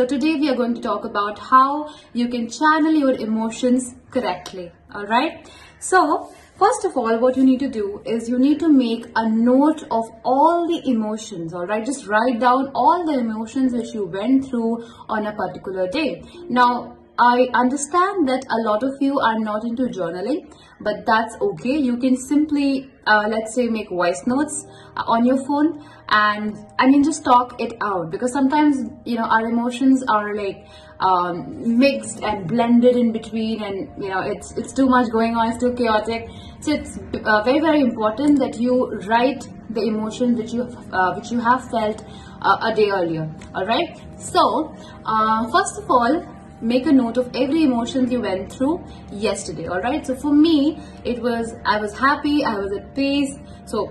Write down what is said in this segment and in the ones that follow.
So today we are going to talk about how you can channel your emotions correctly. Alright? So, first of all, what you need to do is you need to make a note of all the emotions. Alright? Just write down all the emotions which you went through on a particular day. Now, I understand that a lot of you are not into journaling, but that's okay. You can simply, uh, let's say, make voice notes uh, on your phone and I mean, just talk it out because sometimes, you know, our emotions are like um, mixed and blended in between and, you know, it's, it's too much going on, it's too chaotic. So it's uh, very, very important that you write the emotion which you, uh, which you have felt uh, a day earlier. All right. So, uh, first of all, make a note of every emotion you went through yesterday all right so for me it was i was happy i was at peace so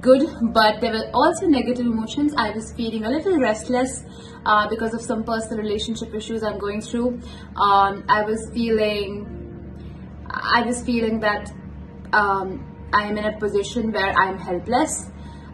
good but there were also negative emotions i was feeling a little restless uh, because of some personal relationship issues i'm going through um, i was feeling i was feeling that um, i am in a position where i'm helpless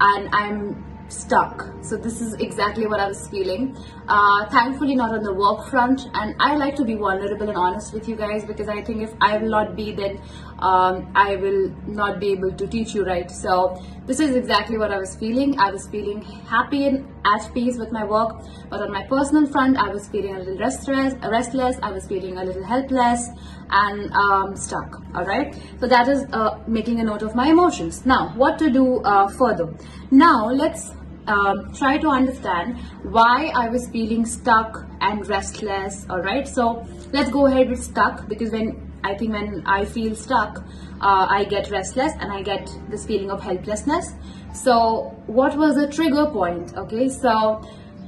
and i'm stuck. So this is exactly what I was feeling. Uh, thankfully not on the work front and I like to be vulnerable and honest with you guys because I think if I will not be then um, I will not be able to teach you right. So this is exactly what I was feeling. I was feeling happy and at peace with my work but on my personal front I was feeling a little restless, restless I was feeling a little helpless and um, stuck all right so that is uh, making a note of my emotions now what to do uh, further now let's um, try to understand why I was feeling stuck and restless. All right, so let's go ahead with stuck because when I think when I feel stuck, uh, I get restless and I get this feeling of helplessness. So, what was the trigger point? Okay, so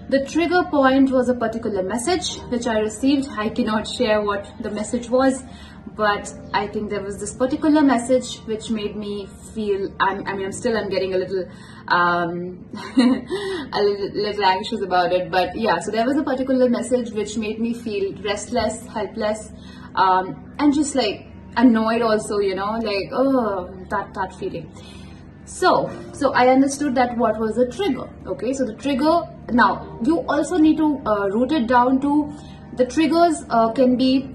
the trigger point was a particular message which I received. I cannot share what the message was, but I think there was this particular message which made me feel. I'm, I mean, I'm still I'm getting a little, um, a little, little anxious about it. But yeah, so there was a particular message which made me feel restless, helpless, um, and just like annoyed. Also, you know, like oh, that that feeling. So, so I understood that what was the trigger. Okay, so the trigger. Now you also need to uh, root it down to the triggers uh, can be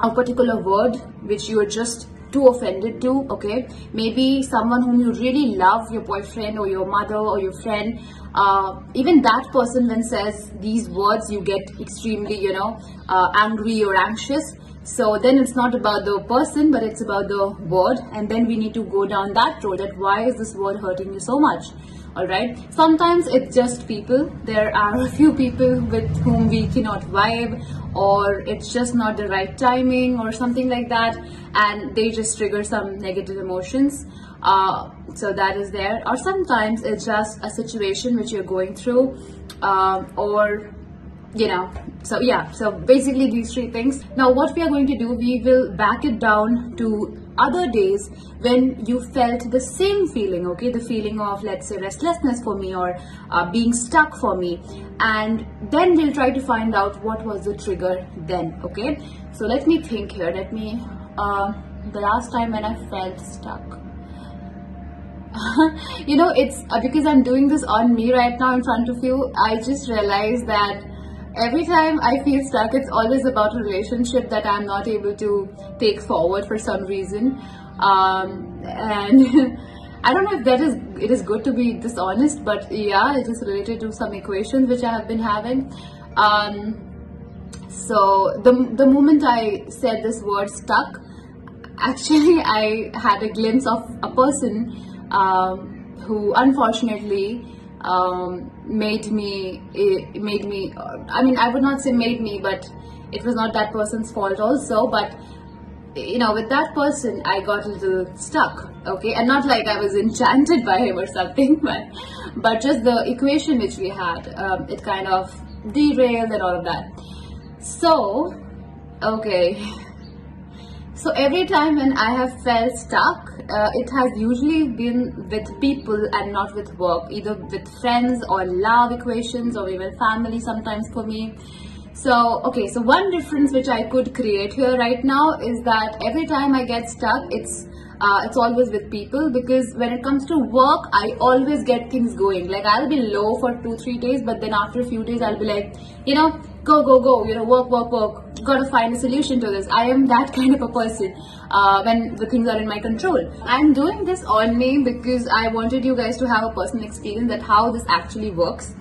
a particular word which you are just too offended to okay? Maybe someone whom you really love your boyfriend or your mother or your friend uh, even that person when says these words you get extremely you know uh, angry or anxious. So then it's not about the person but it's about the word. And then we need to go down that road that why is this word hurting you so much all right? Sometimes it's just people. There are a few people with whom we cannot vibe or it's just not the right timing or something like that and they just trigger some negative emotions uh, so that is there. Or sometimes it's just a situation which you're going through uh, or you know so yeah. So basically these three things. Now what we are going to do we will back it down to other days when you felt the same feeling okay? The feeling of let's say restlessness for me or uh, being stuck for me. And then we'll try to find out what was the trigger then okay? So let me think here. Let me uh, the last time when i felt stuck. You know it's uh, because i'm doing this on me right now in front of you i just realized that every time I feel stuck, it's always about a relationship that I'm not able to take forward for some reason. Um, and I don't know if that is it is good to be dishonest, but yeah, it is related to some equations which I have been having. Um, so the the moment I said this word stuck, actually I had a glimpse of a person um, who unfortunately um, made me it made me i mean i would not say made me but it was not that person's fault also but you know with that person i got a little stuck okay? And not like i was enchanted by him or something but but just the equation which we had um, it kind of derailed and all of that. So okay so every time when I have felt stuck, uh, it has usually been with people and not with work, either with friends or love equations or even family sometimes for me. So, okay, so one difference which I could create here right now is that every time I get stuck, it's uh, it's always with people because when it comes to work i always get things going. Like i'll be low for two three days but then after a few days i'll be like you know go go go you know work work work. Gotta find a solution to this. I am that kind of a person uh, when the things are in my control. I'm doing this on me because i wanted you guys to have a personal experience that how this actually works.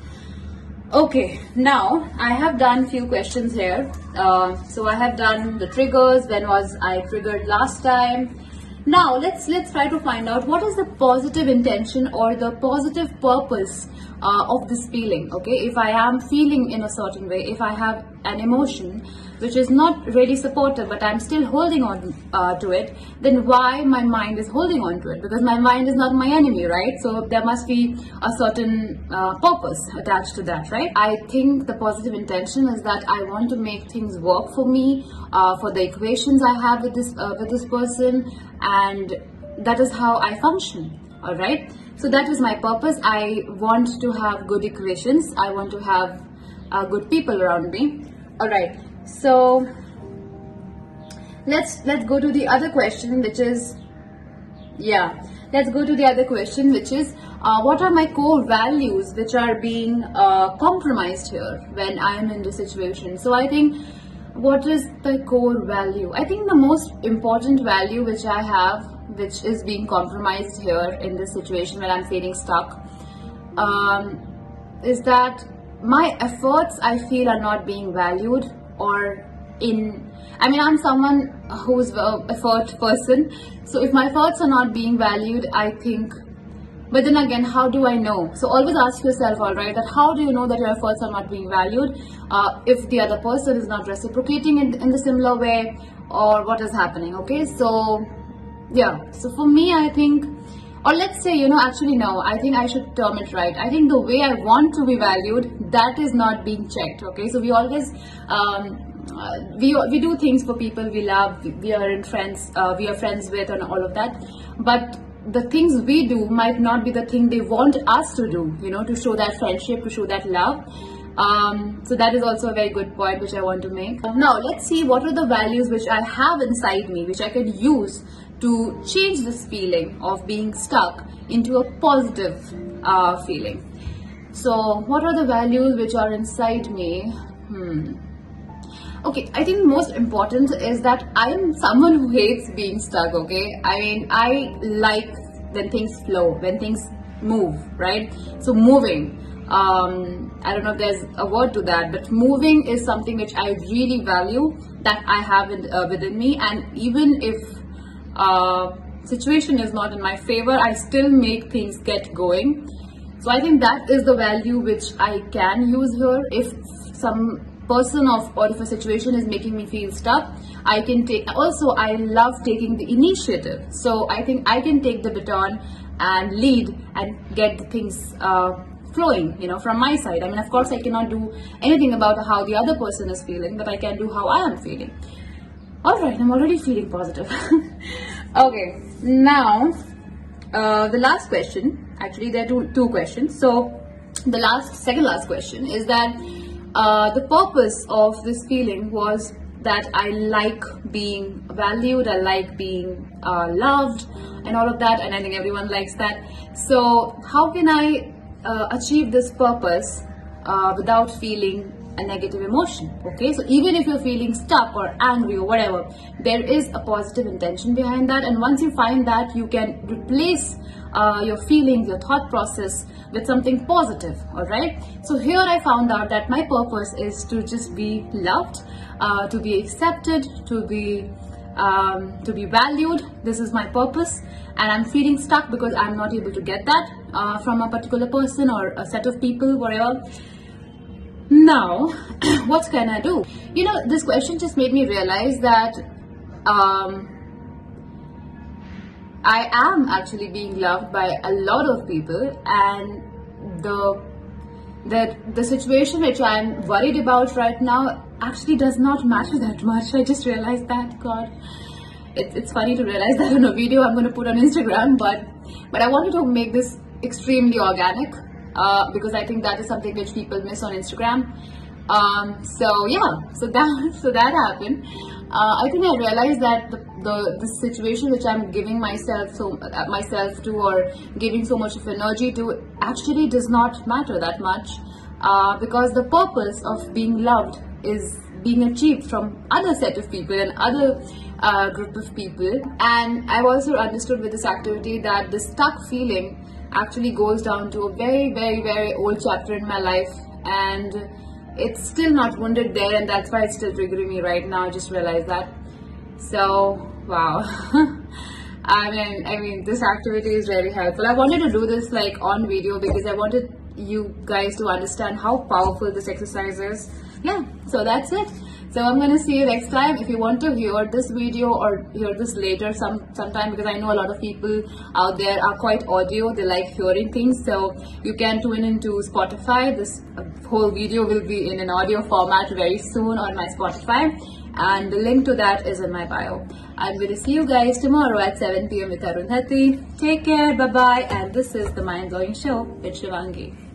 Okay now i have done few questions here. Uh, so i have done the triggers. When was i triggered last time now let's let's try to find out what is the positive intention or the positive purpose uh, of this feeling okay? If i am feeling in a certain way if i have an emotion which is not really supportive but i'm still holding on uh, to it then why my mind is holding on to it? Because my mind is not my enemy right? So there must be a certain uh, purpose attached to that right? I think the positive intention is that i want to make things work for me uh, for the equations i have with this uh, with this person and that is how i function all right so that is my purpose. I want to have good equations. I want to have uh, good people around me all right so let's let's go to the other question which is yeah let's go to the other question which is uh, what are my core values which are being uh, compromised here when i am in this situation? So i think what is the core value? I think the most important value which i have which is being compromised here in this situation when i'm feeling stuck um, is that my efforts i feel are not being valued or in I mean I'm someone who's a effort person. So if my efforts are not being valued I think but then again how do I know? So always ask yourself all right that how do you know that your efforts are not being valued? Uh, if the other person is not reciprocating in, in the similar way or what is happening okay? So yeah. So for me I think or let's say you know actually no i think i should term it right. I think the way i want to be valued that is not being checked okay? So we always um, uh, we, we do things for people we love we are in friends uh, we are friends with and all of that. But the things we do might not be the thing they want us to do you know to show that friendship to show that love. Um, so that is also a very good point which I want to make. Now let's see what are the values which I have inside me which I can use to change this feeling of being stuck into a positive uh, feeling. So, what are the values which are inside me? Hmm. Okay, I think most important is that I am someone who hates being stuck. Okay, I mean, I like when things flow, when things move, right? So, moving. Um, I don't know if there's a word to that, but moving is something which I really value that I have in, uh, within me, and even if uh, situation is not in my favor, I still make things get going. So I think that is the value which I can use here. If some person of or if a situation is making me feel stuck, I can take. Also, I love taking the initiative. So I think I can take the baton and lead and get things. Uh, flowing you know from my side i mean of course i cannot do anything about how the other person is feeling but i can do how i am feeling all right i'm already feeling positive. Okay now uh, the last question actually there are two, two questions. So the last second last question is that uh, the purpose of this feeling was that i like being valued i like being uh, loved and all of that and i think everyone likes that. So how can i uh, achieve this purpose uh, without feeling a negative emotion okay? So even if you're feeling stuck or angry or whatever there is a positive intention behind that. And once you find that you can replace uh, your feelings your thought process with something positive all right so here i found out that my purpose is to just be loved uh, to be accepted to be um, to be valued. This is my purpose. And i'm feeling stuck because i'm not able to get that uh, from a particular person or a set of people whatever now what can i do? You know this question just made me realize that um, i am actually being loved by a lot of people and the that the situation which i'm worried about right now actually does not matter that much. I just realized that god. It, it's funny to realize that in a video i'm going to put on instagram but but i wanted to make this extremely organic uh, because I think that is something which people miss on Instagram. Um, so yeah, so that so that happened. uh, I think I realized that the, the, the situation which I'm giving myself so uh, myself to or giving so much of energy to actually does not matter that much uh, because the purpose of being loved is being achieved from other set of people and other uh, group of people and I've also understood with this activity that the stuck feeling actually goes down to a very very very old chapter in my life and it's still not wounded there and that's why it's still triggering me right now i just realized that. So wow. I mean i mean this activity is very helpful. I wanted to do this like on video because i wanted you guys to understand how powerful this exercise is. Yeah so that's it so I'm going to see you next time. If you want to hear this video or hear this later some sometime because I know a lot of people out there are quite audio. They like hearing things. So you can tune into Spotify. This uh, whole video will be in an audio format very soon on my Spotify. And the link to that is in my bio. I'm going to see you guys tomorrow at 7 p.m. with Arundhati. Take care. Bye-bye. And this is The Mind Blowing Show with Shivangi.